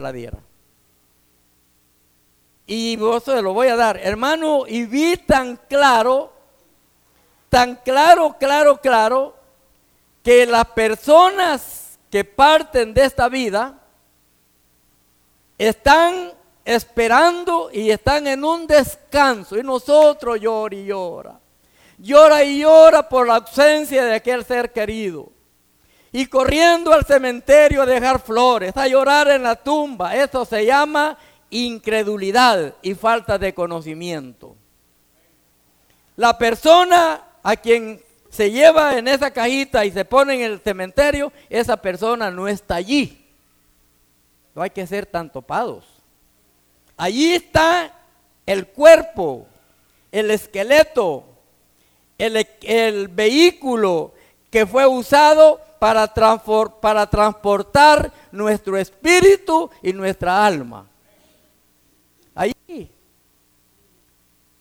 la diera. Y vos se lo voy a dar, hermano, y vi tan claro, tan claro, claro, claro, que las personas que parten de esta vida están esperando y están en un descanso. Y nosotros llora y llora. Llora y llora por la ausencia de aquel ser querido. Y corriendo al cementerio a dejar flores, a llorar en la tumba. Eso se llama incredulidad y falta de conocimiento. La persona a quien se lleva en esa cajita y se pone en el cementerio, esa persona no está allí. No hay que ser tan topados. Allí está el cuerpo, el esqueleto, el, el vehículo que fue usado para, para transportar nuestro espíritu y nuestra alma. Allí,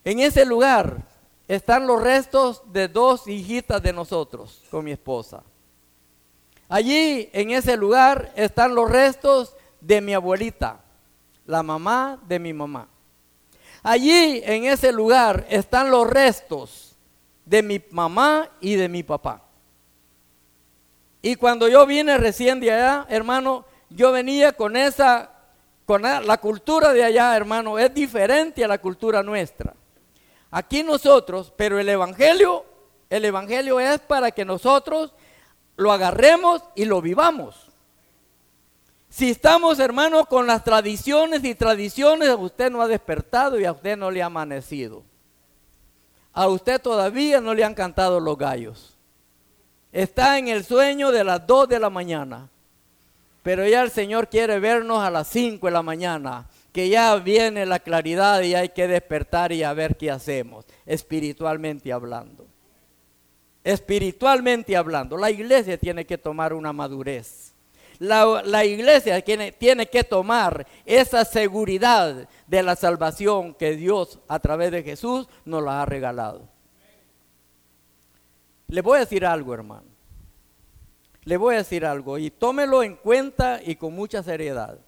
en ese lugar, están los restos de dos hijitas de nosotros con mi esposa. Allí, en ese lugar, están los restos de mi abuelita, la mamá de mi mamá. Allí, en ese lugar, están los restos de mi mamá y de mi papá. Y cuando yo vine recién de allá, hermano, yo venía con esa, con la cultura de allá, hermano, es diferente a la cultura nuestra. Aquí nosotros, pero el Evangelio, el Evangelio es para que nosotros lo agarremos y lo vivamos. Si estamos, hermanos, con las tradiciones y tradiciones, usted no ha despertado y a usted no le ha amanecido. A usted todavía no le han cantado los gallos. Está en el sueño de las 2 de la mañana. Pero ya el Señor quiere vernos a las 5 de la mañana, que ya viene la claridad y hay que despertar y a ver qué hacemos, espiritualmente hablando. Espiritualmente hablando, la iglesia tiene que tomar una madurez la, iglesia tiene, tiene que tomar esa seguridad de la salvación que Dios a través de Jesús nos la ha regalado. Le voy a decir algo, hermano. Le voy a decir algo y tómelo en cuenta y con mucha seriedad.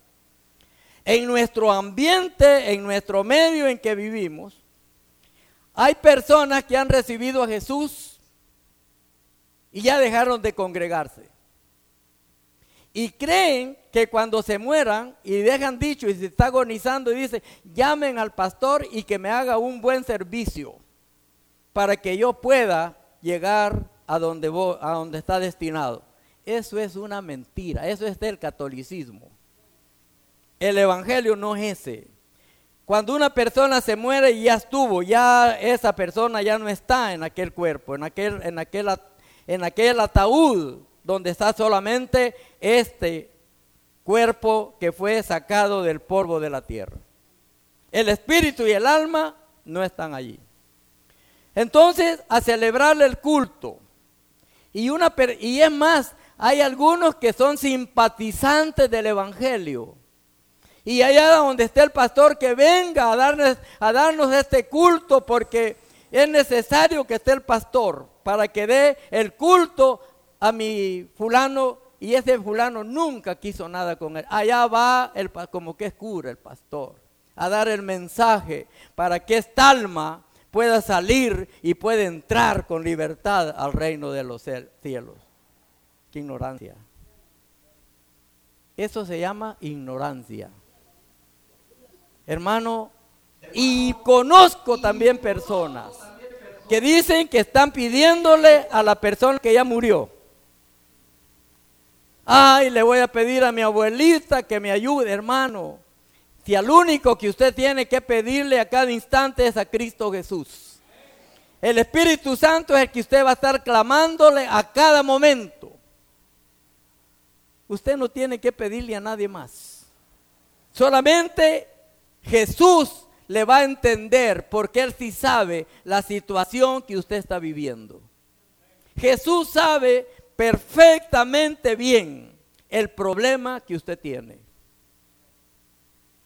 En nuestro ambiente, en nuestro medio en que vivimos, hay personas que han recibido a Jesús y ya dejaron de congregarse. Y creen que cuando se mueran y dejan dicho y se está agonizando y dice, llamen al pastor y que me haga un buen servicio para que yo pueda llegar a donde, a donde está destinado. Eso es una mentira, eso es del catolicismo. El evangelio no es ese. Cuando una persona se muere ya estuvo, ya esa persona ya no está en aquel cuerpo, en aquel, en aquel, en aquel ataúd donde está solamente este cuerpo que fue sacado del polvo de la tierra. El espíritu y el alma no están allí. Entonces, a celebrarle el culto. Y, una, y es más, hay algunos que son simpatizantes del Evangelio. Y allá donde esté el pastor, que venga a darnos, a darnos este culto, porque es necesario que esté el pastor para que dé el culto a mi fulano y ese fulano nunca quiso nada con él. Allá va el, como que es cura el pastor a dar el mensaje para que esta alma pueda salir y pueda entrar con libertad al reino de los cielos. Qué ignorancia. Eso se llama ignorancia. Hermano, y conozco también personas que dicen que están pidiéndole a la persona que ya murió Ay, le voy a pedir a mi abuelita que me ayude, hermano. Si al único que usted tiene que pedirle a cada instante es a Cristo Jesús. El Espíritu Santo es el que usted va a estar clamándole a cada momento. Usted no tiene que pedirle a nadie más. Solamente Jesús le va a entender porque Él sí sabe la situación que usted está viviendo. Jesús sabe perfectamente bien el problema que usted tiene.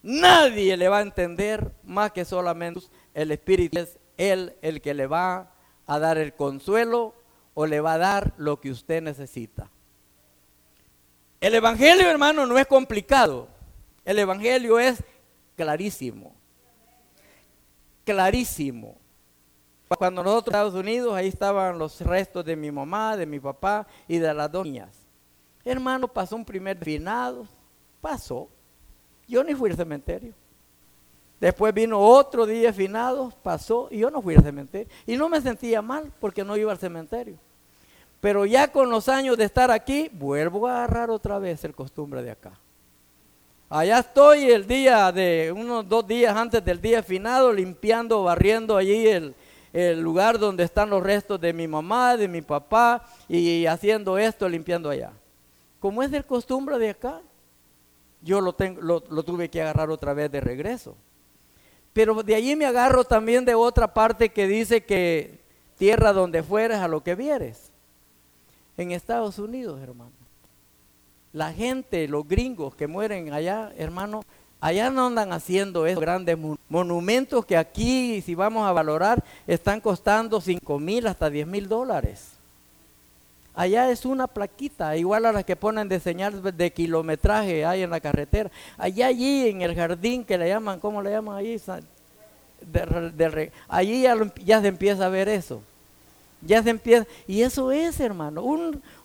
Nadie le va a entender más que solamente el Espíritu. Es Él el que le va a dar el consuelo o le va a dar lo que usted necesita. El Evangelio, hermano, no es complicado. El Evangelio es clarísimo. Clarísimo. Cuando nosotros en Estados Unidos, ahí estaban los restos de mi mamá, de mi papá y de las dos niñas. Hermano, pasó un primer finado, pasó. Yo ni fui al cementerio. Después vino otro día finado, pasó y yo no fui al cementerio. Y no me sentía mal porque no iba al cementerio. Pero ya con los años de estar aquí, vuelvo a agarrar otra vez el costumbre de acá. Allá estoy el día de, unos dos días antes del día finado, limpiando, barriendo allí el, el lugar donde están los restos de mi mamá, de mi papá, y haciendo esto, limpiando allá. Como es de costumbre de acá, yo lo, tengo, lo, tuve que agarrar otra vez de regreso. Pero de allí me agarro también de otra parte que dice que tierra donde fueres a lo que vieres. En Estados Unidos, hermano. La gente, los gringos que mueren allá, hermano, Allá no andan haciendo esos grandes monumentos que aquí, si vamos a valorar, están costando 5 mil hasta 10 mil dólares. Allá es una plaquita, igual a las que ponen de señal de kilometraje ahí en la carretera. Allá allí en el jardín que le llaman, ¿cómo le llaman ahí? allí ya, se empieza a ver eso. Ya se empieza. Y eso es, hermano,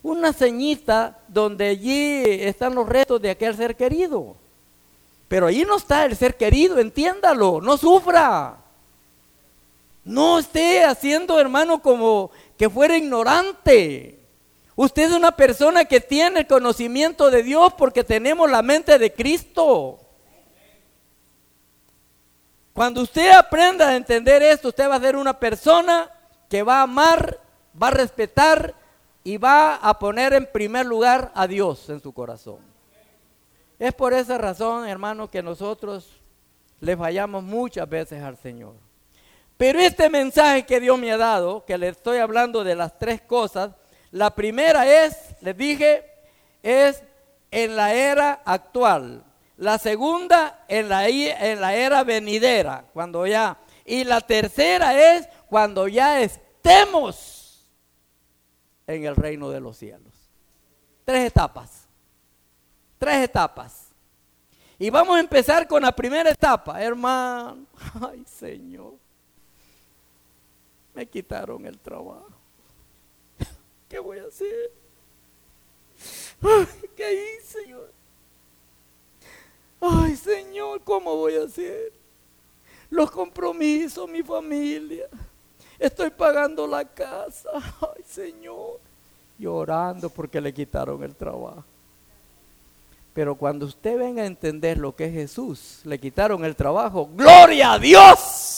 una ceñita donde allí están los restos de aquel ser querido. Pero ahí no está el ser querido, entiéndalo, no sufra. No esté haciendo, hermano, como que fuera ignorante. Usted es una persona que tiene el conocimiento de Dios porque tenemos la mente de Cristo. Cuando usted aprenda a entender esto, usted va a ser una persona que va a amar, va a respetar y va a poner en primer lugar a Dios en su corazón. Es por esa razón, hermano, que nosotros le fallamos muchas veces al Señor. Pero este mensaje que Dios me ha dado, que le estoy hablando de las tres cosas, la primera es, les dije, es en la era actual. La segunda en la, en la era venidera, cuando ya. Y la tercera es cuando ya estemos en el reino de los cielos. Tres etapas tres etapas. Y vamos a empezar con la primera etapa, hermano. Ay, Señor. Me quitaron el trabajo. ¿Qué voy a hacer? Ay, ¿Qué hice, Señor? Ay, Señor, ¿cómo voy a hacer? Los compromisos, mi familia. Estoy pagando la casa. Ay, Señor. Llorando porque le quitaron el trabajo. Pero cuando usted venga a entender lo que es Jesús, le quitaron el trabajo. ¡Gloria a Dios!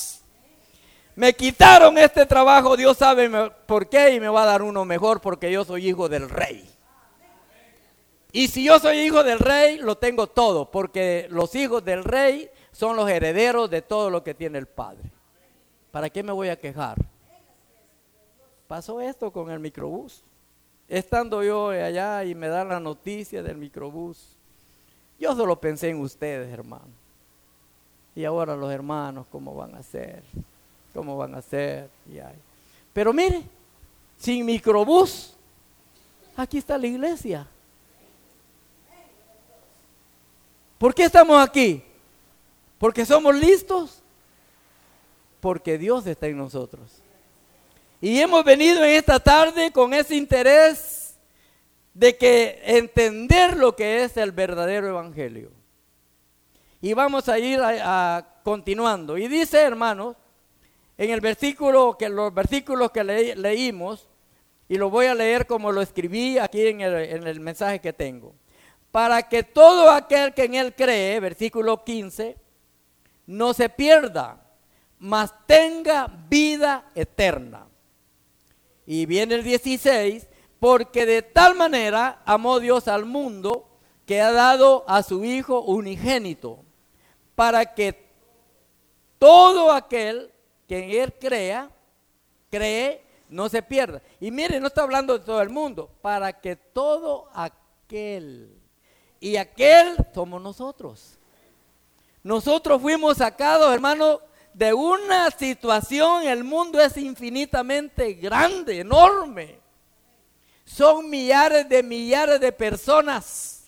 Me quitaron este trabajo, Dios sabe por qué y me va a dar uno mejor porque yo soy hijo del rey. Y si yo soy hijo del rey, lo tengo todo, porque los hijos del rey son los herederos de todo lo que tiene el Padre. ¿Para qué me voy a quejar? Pasó esto con el microbús. Estando yo allá y me dan la noticia del microbús, yo solo pensé en ustedes, hermano. Y ahora los hermanos, ¿cómo van a ser? ¿Cómo van a ser? Pero mire, sin microbús, aquí está la iglesia. ¿Por qué estamos aquí? ¿Porque somos listos? Porque Dios está en nosotros. Y hemos venido en esta tarde con ese interés de que entender lo que es el verdadero evangelio. Y vamos a ir continuando. Y dice, hermanos, en el versículo que los versículos que leímos y lo voy a leer como lo escribí aquí en el, en el mensaje que tengo. Para que todo aquel que en él cree, versículo 15, no se pierda, mas tenga vida eterna. Y viene el 16, porque de tal manera amó Dios al mundo que ha dado a su Hijo unigénito, para que todo aquel que en Él crea, cree, no se pierda. Y mire, no está hablando de todo el mundo, para que todo aquel, y aquel somos nosotros. Nosotros fuimos sacados, hermano, de una situación, el mundo es infinitamente grande, enorme son millares de millares de personas.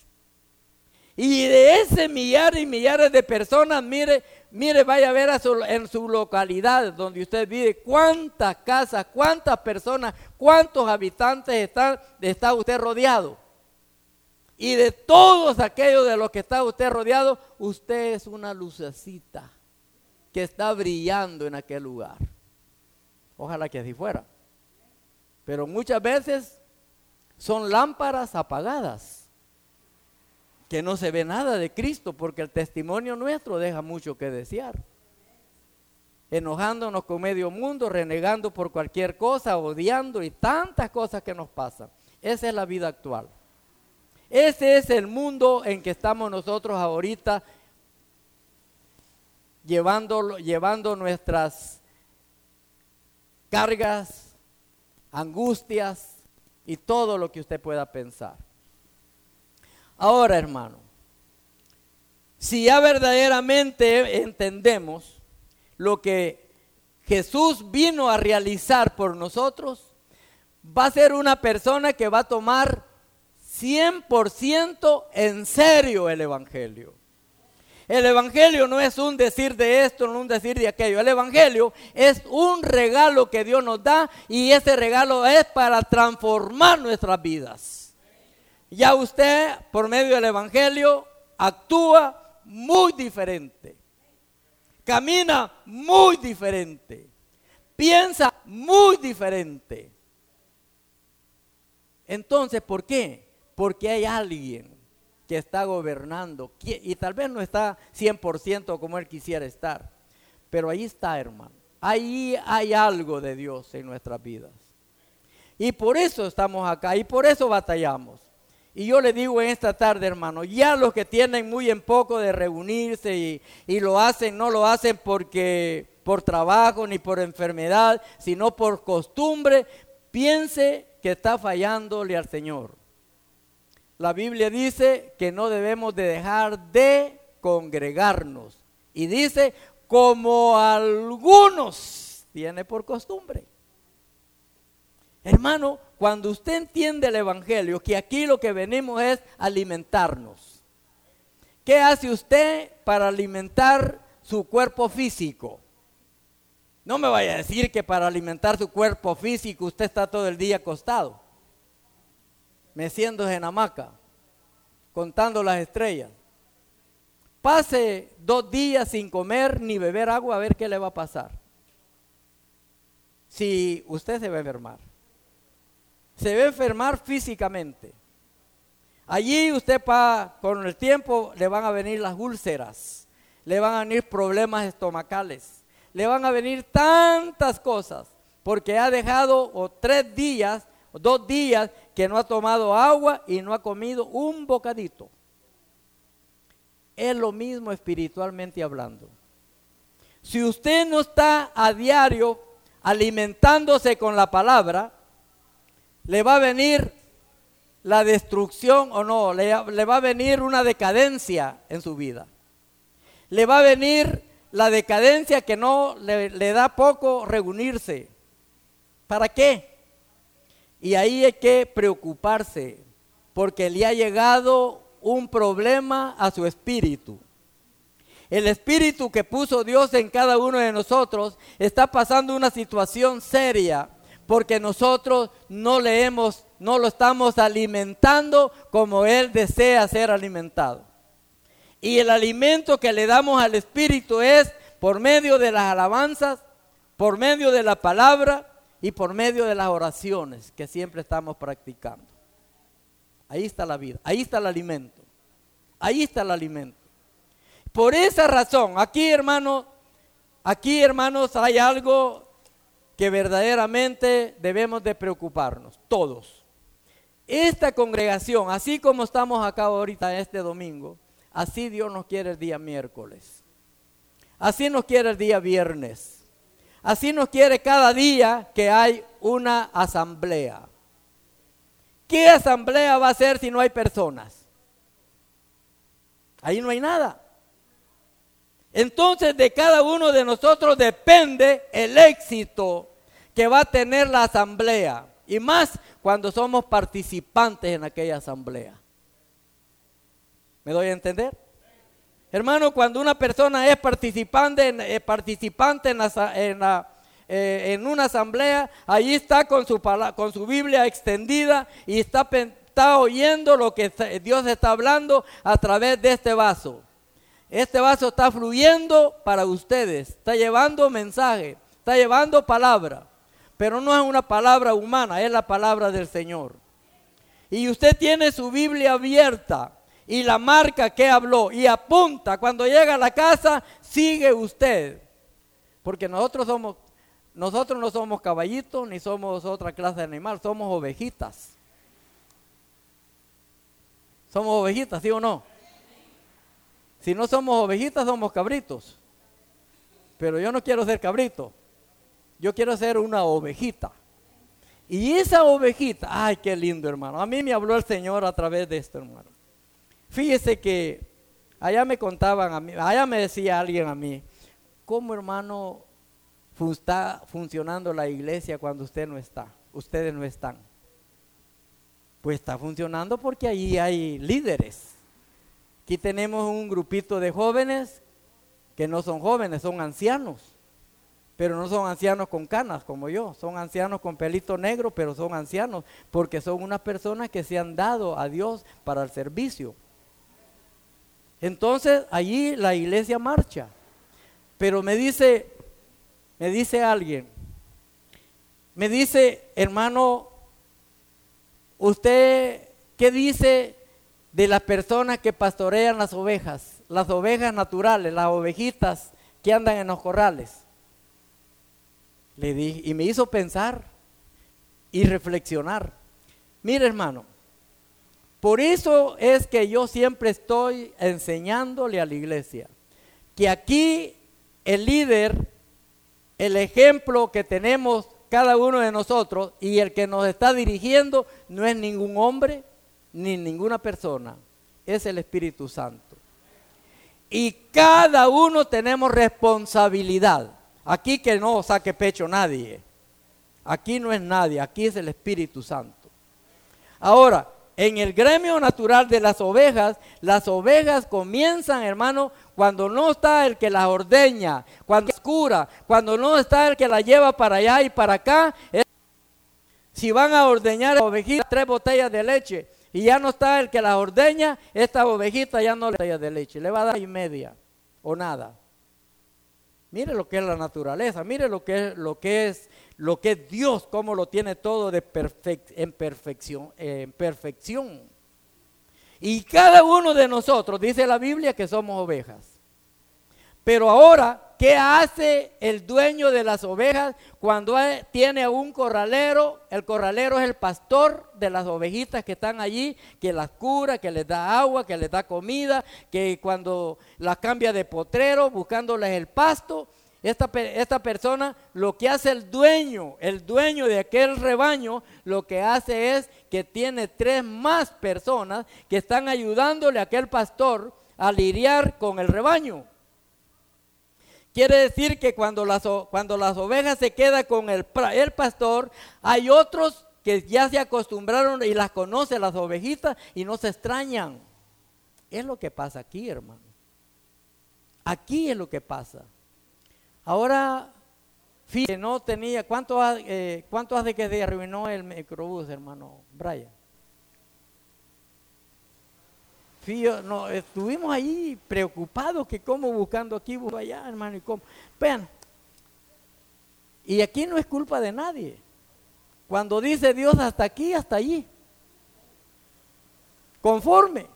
Y de ese millares y millares de personas, mire, mire, vaya a ver en su localidad donde usted vive, cuántas casas, cuántas personas, cuántos habitantes están, está usted rodeado. Y de todos aquellos de los que está usted rodeado, usted es una lucecita que está brillando en aquel lugar. Ojalá que así fuera. Pero muchas veces son lámparas apagadas, que no se ve nada de Cristo, porque el testimonio nuestro deja mucho que desear. Enojándonos con medio mundo, renegando por cualquier cosa, odiando y tantas cosas que nos pasan. Esa es la vida actual. Ese es el mundo en que estamos nosotros ahorita llevando, llevando nuestras cargas, angustias y todo lo que usted pueda pensar. Ahora, hermano, si ya verdaderamente entendemos lo que Jesús vino a realizar por nosotros, va a ser una persona que va a tomar 100% en serio el Evangelio. El Evangelio no es un decir de esto, no un decir de aquello. El Evangelio es un regalo que Dios nos da y ese regalo es para transformar nuestras vidas. Ya usted, por medio del Evangelio, actúa muy diferente. Camina muy diferente. Piensa muy diferente. Entonces, ¿por qué? porque hay alguien que está gobernando y tal vez no está 100% como él quisiera estar, pero ahí está, hermano. Ahí hay algo de Dios en nuestras vidas. Y por eso estamos acá y por eso batallamos. Y yo le digo en esta tarde, hermano, ya los que tienen muy en poco de reunirse y, y lo hacen, no lo hacen porque por trabajo ni por enfermedad, sino por costumbre, piense que está fallándole al Señor la Biblia dice que no debemos de dejar de congregarnos. Y dice, como algunos tiene por costumbre. Hermano, cuando usted entiende el Evangelio, que aquí lo que venimos es alimentarnos. ¿Qué hace usted para alimentar su cuerpo físico? No me vaya a decir que para alimentar su cuerpo físico usted está todo el día acostado meciéndose en hamaca, contando las estrellas. Pase dos días sin comer ni beber agua a ver qué le va a pasar. Si usted se va a enfermar. Se va a enfermar físicamente. Allí usted pa, con el tiempo le van a venir las úlceras, le van a venir problemas estomacales, le van a venir tantas cosas, porque ha dejado o tres días, o dos días que no ha tomado agua y no ha comido un bocadito. Es lo mismo espiritualmente hablando. Si usted no está a diario alimentándose con la palabra, le va a venir la destrucción o no, le, va a venir una decadencia en su vida. Le va a venir la decadencia que no le, le da poco reunirse. ¿Para qué? Y ahí hay que preocuparse, porque le ha llegado un problema a su espíritu. El espíritu que puso Dios en cada uno de nosotros está pasando una situación seria, porque nosotros no leemos, no lo estamos alimentando como Él desea ser alimentado. Y el alimento que le damos al espíritu es por medio de las alabanzas, por medio de la palabra, y por medio de las oraciones que siempre estamos practicando. Ahí está la vida, ahí está el alimento, ahí está el alimento. Por esa razón, aquí hermanos, aquí hermanos hay algo que verdaderamente debemos de preocuparnos, todos. Esta congregación, así como estamos acá ahorita este domingo, así Dios nos quiere el día miércoles. Así nos quiere el día viernes. Así nos quiere cada día que hay una asamblea. ¿Qué asamblea va a ser si no hay personas? Ahí no hay nada. Entonces de cada uno de nosotros depende el éxito que va a tener la asamblea. Y más cuando somos participantes en aquella asamblea. ¿Me doy a entender? Hermano, cuando una persona es participante en, eh, eh, una asamblea, allí está con su, con su Biblia extendida y está, está oyendo lo que Dios está hablando a través de este vaso. Este vaso está fluyendo para ustedes, está llevando mensaje, está llevando palabra, pero no es una palabra humana, es la palabra del Señor. Y usted tiene su Biblia abierta y la marca que habló y apunta. Cuando llega a la casa, sigue usted. Porque nosotros somos, nosotros no somos caballitos ni somos otra clase de animal, somos ovejitas. Somos ovejitas, ¿sí o no? Si no somos ovejitas, somos cabritos. Pero yo no quiero ser cabrito. Yo quiero ser una ovejita. Y esa ovejita, ay, qué lindo hermano. A mí me habló el Señor a través de esto, hermano. Fíjese que allá me contaban a mí, allá me decía alguien a mí, ¿cómo hermano está funcionando la iglesia cuando usted no está? Ustedes no están. Pues está funcionando porque allí hay líderes. Aquí tenemos un grupito de jóvenes que no son jóvenes, son ancianos. Pero no son ancianos con canas como yo, son ancianos con pelito negro, pero son ancianos porque son unas personas que se han dado a Dios para el servicio. Entonces allí la iglesia marcha. Pero me dice, me dice alguien, me dice, hermano, ¿usted qué dice de las personas que pastorean las ovejas? Las ovejas naturales, las ovejitas que andan en los corrales. Le dije, y me hizo pensar y reflexionar. Mire, hermano, por eso es que yo siempre estoy enseñándole a la iglesia que aquí el líder, el ejemplo que tenemos cada uno de nosotros y el que nos está dirigiendo no es ningún hombre ni ninguna persona, es el Espíritu Santo. Y cada uno tenemos responsabilidad. Aquí que no saque pecho nadie. Aquí no es nadie, aquí es el Espíritu Santo. Ahora, en el gremio natural de las ovejas, las ovejas comienzan, hermano, cuando no está el que las ordeña, cuando es cura, cuando no está el que la lleva para allá y para acá. Si van a ordeñar a ovejita tres botellas de leche y ya no está el que las ordeña, esta ovejita ya no le da de leche, le va a dar y media o nada. Mire lo que es la naturaleza, mire lo que es, lo que es lo que es Dios, cómo lo tiene todo de en, perfección, en perfección. Y cada uno de nosotros, dice la Biblia, que somos ovejas. Pero ahora, ¿qué hace el dueño de las ovejas cuando tiene un corralero? El corralero es el pastor de las ovejitas que están allí, que las cura, que les da agua, que les da comida, que cuando las cambia de potrero, buscándoles el pasto. Esta, esta, persona, lo que hace el dueño, el dueño de aquel rebaño, lo que hace es que tiene tres más personas que están ayudándole a aquel pastor a lidiar con el rebaño. Quiere decir que cuando las, cuando las ovejas se quedan con el, el pastor, hay otros que ya se acostumbraron y las conocen las ovejitas y no se extrañan. Es lo que pasa aquí, hermano. Aquí es lo que pasa. Ahora, fíjate, no tenía, ¿cuánto, eh, ¿cuánto hace que se arruinó el microbús, hermano Brian? No, estuvimos ahí preocupados que cómo buscando aquí, allá, hermano, y cómo. Vean, y aquí no es culpa de nadie. Cuando dice Dios hasta aquí, hasta allí. Conforme.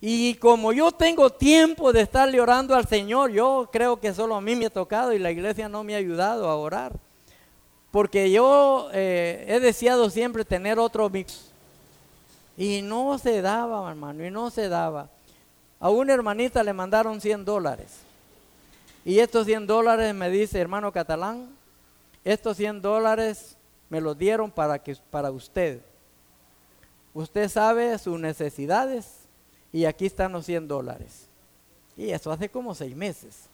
Y como yo tengo tiempo de estarle orando al Señor, yo creo que solo a mí me ha tocado y la iglesia no me ha ayudado a orar. Porque yo eh, he deseado siempre tener otro mix. Y no se daba, hermano, y no se daba. A una hermanita le mandaron 100 dólares. Y estos 100 dólares me dice, hermano catalán, estos 100 dólares me los dieron para, que, para usted. Usted sabe sus necesidades y aquí están los 100 dólares. Y eso hace como seis meses.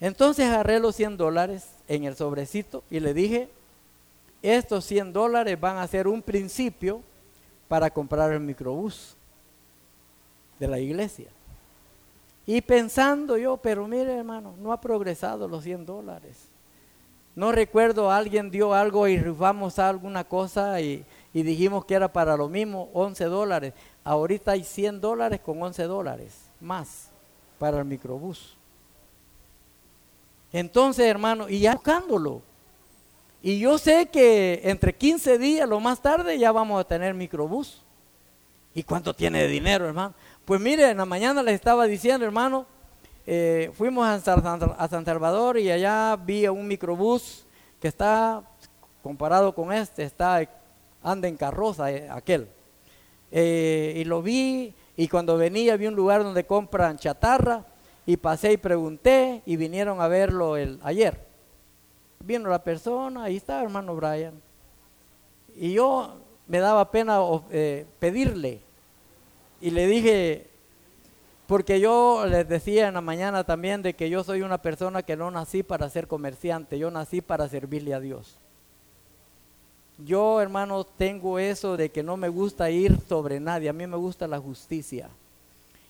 Entonces agarré los 100 dólares en el sobrecito y le dije, estos 100 dólares van a ser un principio para comprar el microbús. de la iglesia. Y pensando yo, pero mire hermano, no ha progresado los 100 dólares. No recuerdo, alguien dio algo y rifamos alguna cosa y, y dijimos que era para lo mismo, 11 dólares. Ahorita hay 100 dólares con 11 dólares más para el microbús. Entonces, hermano, y ya buscándolo. Y yo sé que entre 15 días, lo más tarde, ya vamos a tener microbús. ¿Y cuánto tiene de dinero, hermano? Pues mire, en la mañana les estaba diciendo, hermano, eh, fuimos a San, Salvador y allá vi un microbús que está, comparado con este, está, anda en carroza eh, aquel. Eh, y lo vi y cuando venía vi un lugar donde compran chatarra y pasé y pregunté y vinieron a verlo el, ayer. Vino la persona, ahí está hermano Brian. Y yo me daba pena pedirle y le dije, porque yo les decía en la mañana también de que yo soy una persona que no nací para ser comerciante, yo nací para servirle a Dios. Yo, hermano, tengo eso de que no me gusta ir sobre nadie, a mí me gusta la justicia.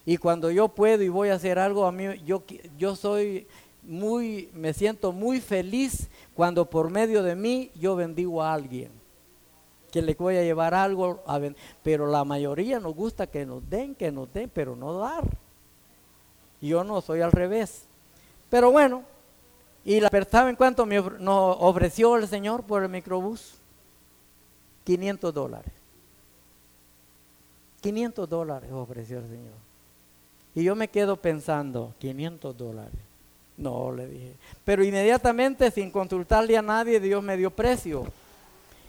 Y cuando yo puedo y voy a hacer algo, a mí yo, yo soy muy, me siento muy feliz cuando por medio de mí yo bendigo a alguien que le voy a llevar algo, a pero la mayoría nos gusta que nos den, que nos den, pero no dar. Yo no soy al revés. Pero bueno, y la ¿saben cuánto me nos ofreció el Señor por el microbús? 500 dólares. 500 dólares ofreció el Señor. Y yo me quedo pensando, 500 dólares. No, le dije. Pero inmediatamente, sin consultarle a nadie, Dios me dio precio.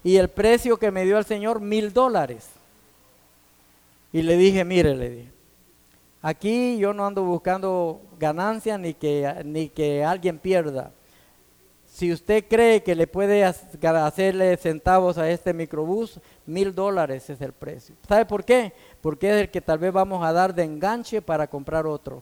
Y el precio que me dio el Señor, mil dólares. Y le dije, mire, le dije, aquí yo no ando buscando ganancia ni que, ni que alguien pierda. Si usted cree que le puede hacerle centavos a este microbús, mil dólares es el precio. ¿Sabe por qué? Porque es el que tal vez vamos a dar de enganche para comprar otro.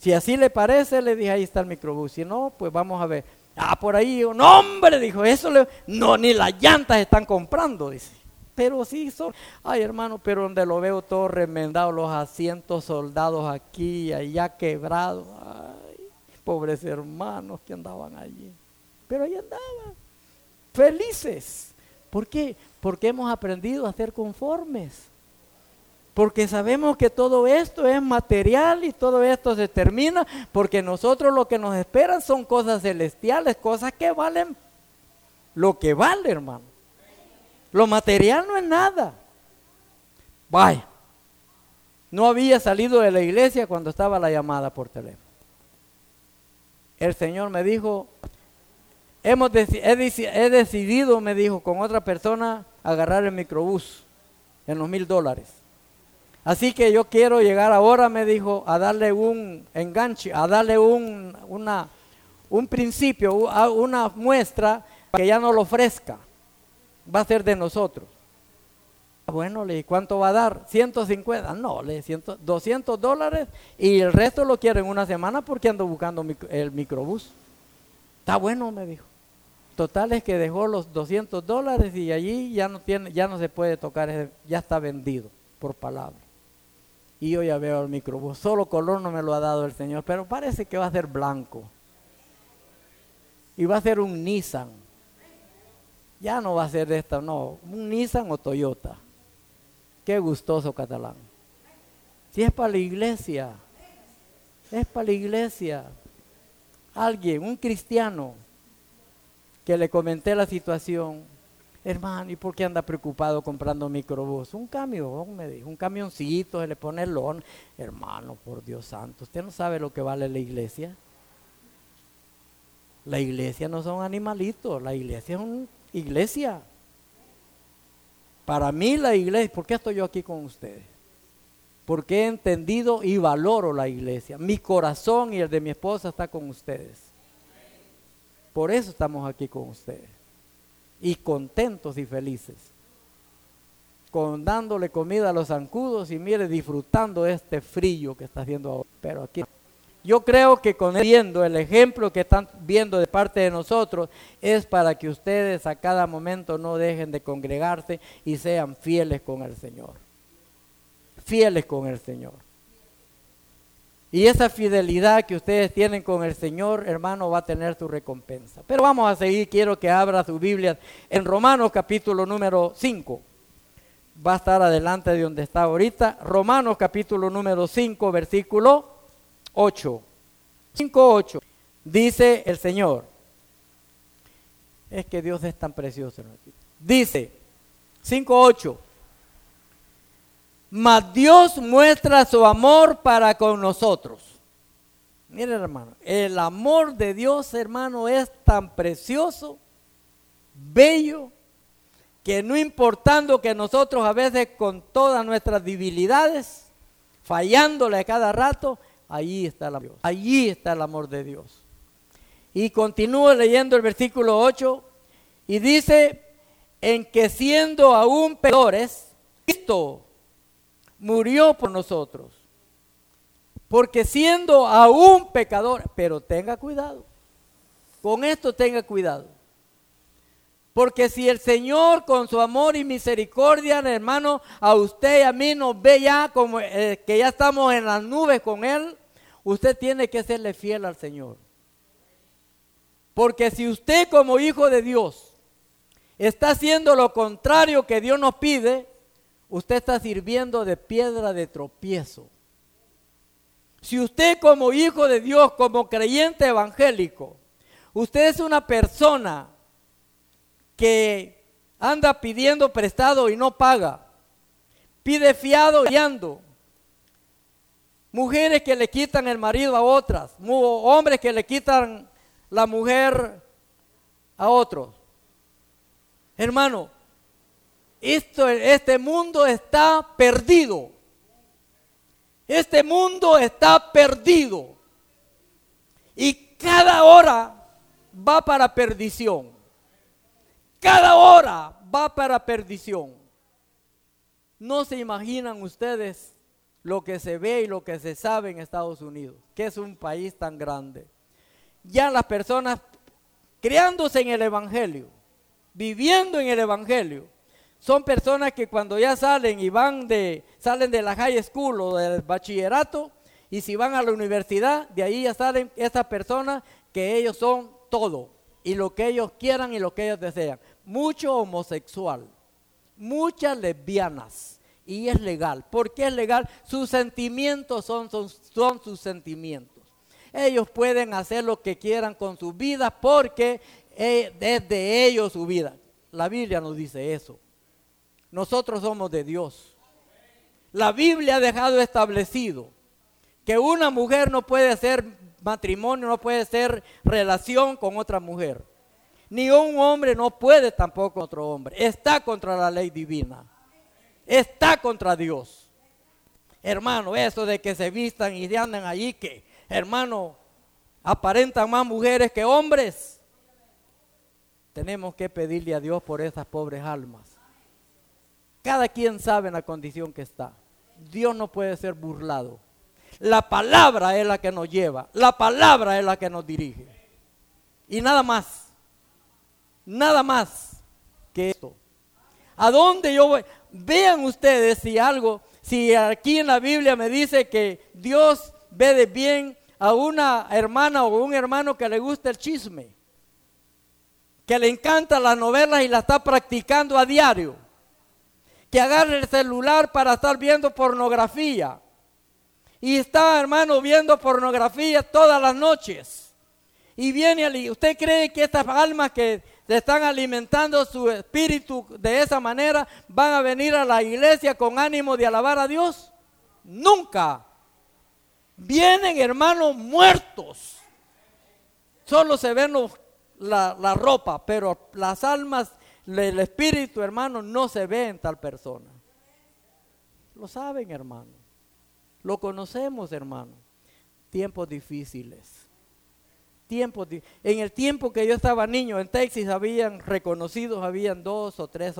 Si así le parece, le dije, ahí está el microbús. Si no, pues vamos a ver. Ah, por ahí, un hombre, dijo, eso le, no, ni las llantas están comprando, dice. Pero sí, son, ay hermano, pero donde lo veo todo remendado, los asientos soldados aquí allá quebrados. Ay, pobres hermanos que andaban allí. Pero ahí andaban, felices. ¿Por qué? Porque hemos aprendido a ser conformes. Porque sabemos que todo esto es material y todo esto se termina porque nosotros lo que nos esperan son cosas celestiales, cosas que valen lo que vale, hermano. Lo material no es nada. Vaya. No había salido de la iglesia cuando estaba la llamada por teléfono. El Señor me dijo, hemos he decidido, me dijo, con otra persona agarrar el microbús en los mil dólares. Así que yo quiero llegar ahora, me dijo, a darle un enganche, a darle un, una, un principio, una muestra para que ya no lo ofrezca. Va a ser de nosotros. Bueno, le dije, ¿cuánto va a dar? 150. No, le dije, 200 dólares y el resto lo quiero en una semana porque ando buscando el microbús. Está bueno, me dijo. Total es que dejó los 200 dólares y allí ya no, tiene, ya no se puede tocar, ya está vendido por palabra y yo ya veo el microbús. Solo color no me lo ha dado el Señor, pero parece que va a ser blanco. Y va a ser un Nissan. Ya no va a ser esta, no, un Nissan o Toyota. Qué gustoso catalán. Si es para la iglesia, es para la iglesia. Alguien, un cristiano, que le comenté la situación, Hermano, ¿y por qué anda preocupado comprando microbús? Un camión, me dijo, un camioncito, se le pone el lon. Hermano, por Dios santo, ¿usted no sabe lo que vale la iglesia? La iglesia no son animalitos, la iglesia es una iglesia. Para mí la iglesia, ¿por qué estoy yo aquí con ustedes? Porque he entendido y valoro la iglesia. Mi corazón y el de mi esposa está con ustedes. Por eso estamos aquí con ustedes y contentos y felices. Con dándole comida a los zancudos y mire disfrutando este frío que está haciendo ahora. Pero aquí yo creo que con viendo el ejemplo que están viendo de parte de nosotros es para que ustedes a cada momento no dejen de congregarse y sean fieles con el Señor. fieles con el Señor. Y esa fidelidad que ustedes tienen con el Señor, hermano, va a tener su recompensa. Pero vamos a seguir, quiero que abra su Biblia en Romanos capítulo número 5. Va a estar adelante de donde está ahorita. Romanos capítulo número 5, versículo 8. 5, 8. Dice el Señor. Es que Dios es tan precioso. Dice 5, 8. Mas Dios muestra su amor para con nosotros. Miren hermano, el amor de Dios hermano es tan precioso, bello, que no importando que nosotros a veces con todas nuestras debilidades, fallándole a cada rato, allí está el amor. Allí está el amor de Dios. Y continúo leyendo el versículo 8 y dice, en que siendo aún peores, Cristo murió por nosotros. Porque siendo aún pecador, pero tenga cuidado, con esto tenga cuidado. Porque si el Señor con su amor y misericordia, hermano, a usted y a mí nos ve ya como eh, que ya estamos en las nubes con Él, usted tiene que serle fiel al Señor. Porque si usted como hijo de Dios está haciendo lo contrario que Dios nos pide, usted está sirviendo de piedra de tropiezo. Si usted como hijo de Dios, como creyente evangélico, usted es una persona que anda pidiendo prestado y no paga, pide fiado y ando, mujeres que le quitan el marido a otras, hombres que le quitan la mujer a otros. Hermano, este mundo está perdido. Este mundo está perdido. Y cada hora va para perdición. Cada hora va para perdición. No se imaginan ustedes lo que se ve y lo que se sabe en Estados Unidos, que es un país tan grande. Ya las personas criándose en el Evangelio, viviendo en el Evangelio, son personas que cuando ya salen y van de, salen de la high school o del bachillerato, y si van a la universidad, de ahí ya salen esas personas que ellos son todo, y lo que ellos quieran y lo que ellos desean. Mucho homosexual, muchas lesbianas, y es legal. ¿Por qué es legal? Sus sentimientos son, son, son sus sentimientos. Ellos pueden hacer lo que quieran con su vida porque eh, es de ellos su vida. La Biblia nos dice eso. Nosotros somos de Dios. La Biblia ha dejado establecido que una mujer no puede hacer matrimonio, no puede ser relación con otra mujer. Ni un hombre no puede tampoco otro hombre. Está contra la ley divina. Está contra Dios. Hermano, eso de que se vistan y andan allí que, hermano, aparentan más mujeres que hombres. Tenemos que pedirle a Dios por esas pobres almas. Cada quien sabe en la condición que está. Dios no puede ser burlado. La palabra es la que nos lleva. La palabra es la que nos dirige. Y nada más. Nada más que esto. ¿A dónde yo voy? Vean ustedes si algo, si aquí en la Biblia me dice que Dios ve de bien a una hermana o un hermano que le gusta el chisme, que le encanta las novelas y la está practicando a diario que agarre el celular para estar viendo pornografía. Y está, hermano, viendo pornografía todas las noches. Y viene, ¿usted cree que estas almas que están alimentando su espíritu de esa manera van a venir a la iglesia con ánimo de alabar a Dios? Nunca. Vienen, hermanos, muertos. Solo se ven la, la ropa, pero las almas el espíritu, hermano, no se ve en tal persona. Lo saben, hermano. Lo conocemos, hermano. Tiempos difíciles. Tiempos en el tiempo que yo estaba niño en Texas, habían reconocidos, habían dos o tres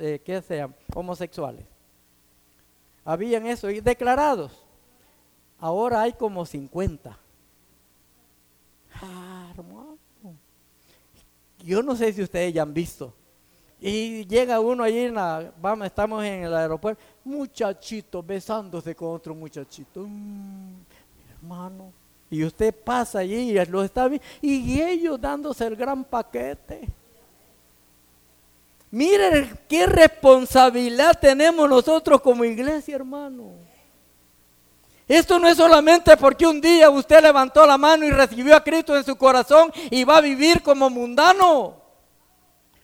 eh, homosexuales. Habían eso, y declarados. Ahora hay como 50. Ah. Yo no sé si ustedes ya han visto, Y llega uno allí, en la, vamos, estamos en el aeropuerto, muchachito besándose con otro muchachito. Mm, hermano. Y usted pasa allí y lo está viendo. Y ellos dándose el gran paquete. Miren qué responsabilidad tenemos nosotros como iglesia, hermano. Esto no es solamente porque un día usted levantó la mano y recibió a Cristo en su corazón y va a vivir como mundano.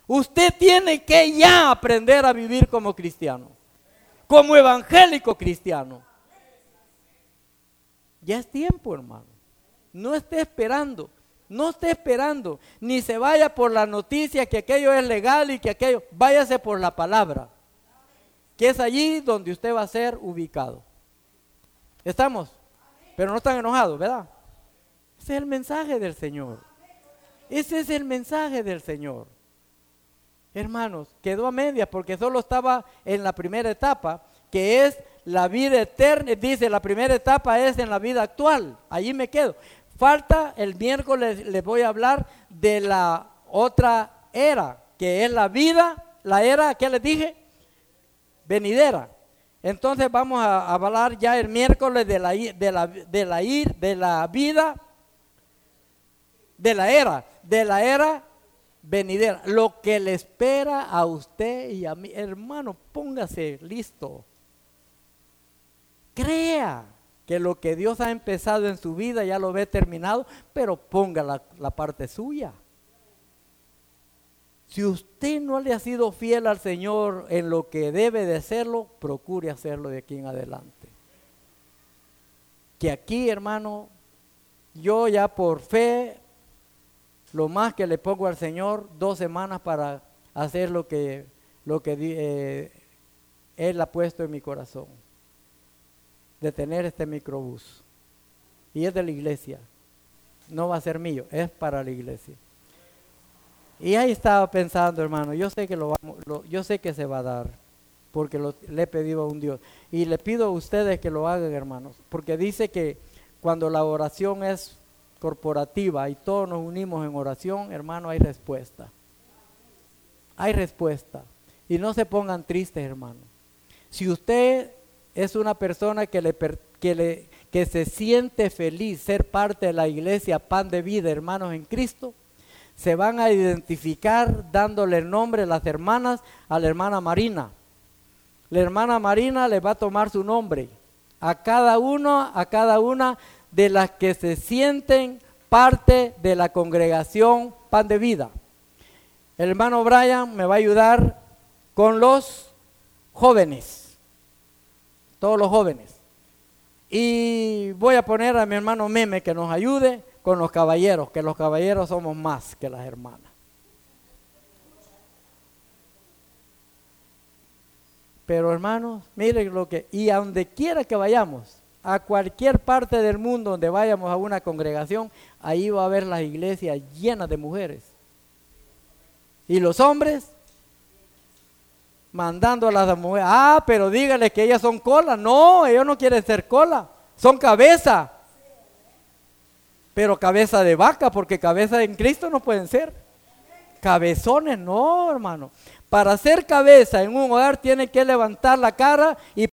Usted tiene que ya aprender a vivir como cristiano, como evangélico cristiano. Ya es tiempo, hermano. No esté esperando, no esté esperando, ni se vaya por la noticia que aquello es legal y que aquello, váyase por la palabra, que es allí donde usted va a ser ubicado. ¿Estamos? Pero no están enojados, ¿verdad? Ese es el mensaje del Señor. Ese es el mensaje del Señor. Hermanos, quedó a media porque solo estaba en la primera etapa, que es la vida eterna. Dice, la primera etapa es en la vida actual. Allí me quedo. Falta el miércoles, les voy a hablar de la otra era, que es la vida, la era, ¿qué les dije? Venidera. Entonces vamos a hablar ya el miércoles de la, de la, de la, ir, de la vida, de la era, de la era venidera. Lo que le espera a usted y a mí, hermano, póngase listo. Crea que lo que Dios ha empezado en su vida ya lo ve terminado, pero ponga la, la parte suya. Si usted no le ha sido fiel al Señor en lo que debe de hacerlo, procure hacerlo de aquí en adelante. Que aquí, hermano, yo ya por fe, lo más que le pongo al Señor, dos semanas para hacer lo que, lo que eh, Él ha puesto en mi corazón, de tener este microbús. Y es de la iglesia, no va a ser mío, es para la iglesia. Y ahí estaba pensando, hermano, yo sé que lo, vamos, yo sé que se va a dar, porque le he pedido a un Dios. Y le pido a ustedes que lo hagan, hermanos, porque dice que cuando la oración es corporativa y todos nos unimos en oración, hermano, hay respuesta. Hay respuesta. Y no se pongan tristes, hermano. Si usted es una persona que, le, que, le, que se siente feliz ser parte de la iglesia Pan de Vida, hermanos en Cristo, se van a identificar dándole el nombre las hermanas a la hermana Marina. La hermana Marina le va a tomar su nombre a cada uno, a cada una de las que se sienten parte de la congregación Pan de Vida. El hermano Brian me va a ayudar con los jóvenes, todos los jóvenes. Y voy a poner a mi hermano Meme que nos ayude con los caballeros, que los caballeros somos más que las hermanas. Pero hermanos, miren lo que, y a donde quiera que vayamos, a cualquier parte del mundo donde vayamos a una congregación, ahí va a haber las iglesias llenas de mujeres. Y los hombres mandando a las mujeres, ah, pero dígale que ellas son cola. No, ellos no quieren ser cola, son cabeza pero cabeza de vaca, porque cabeza en Cristo no pueden ser. Cabezones, no, hermano. Para ser cabeza en un hogar tiene que levantar la cara y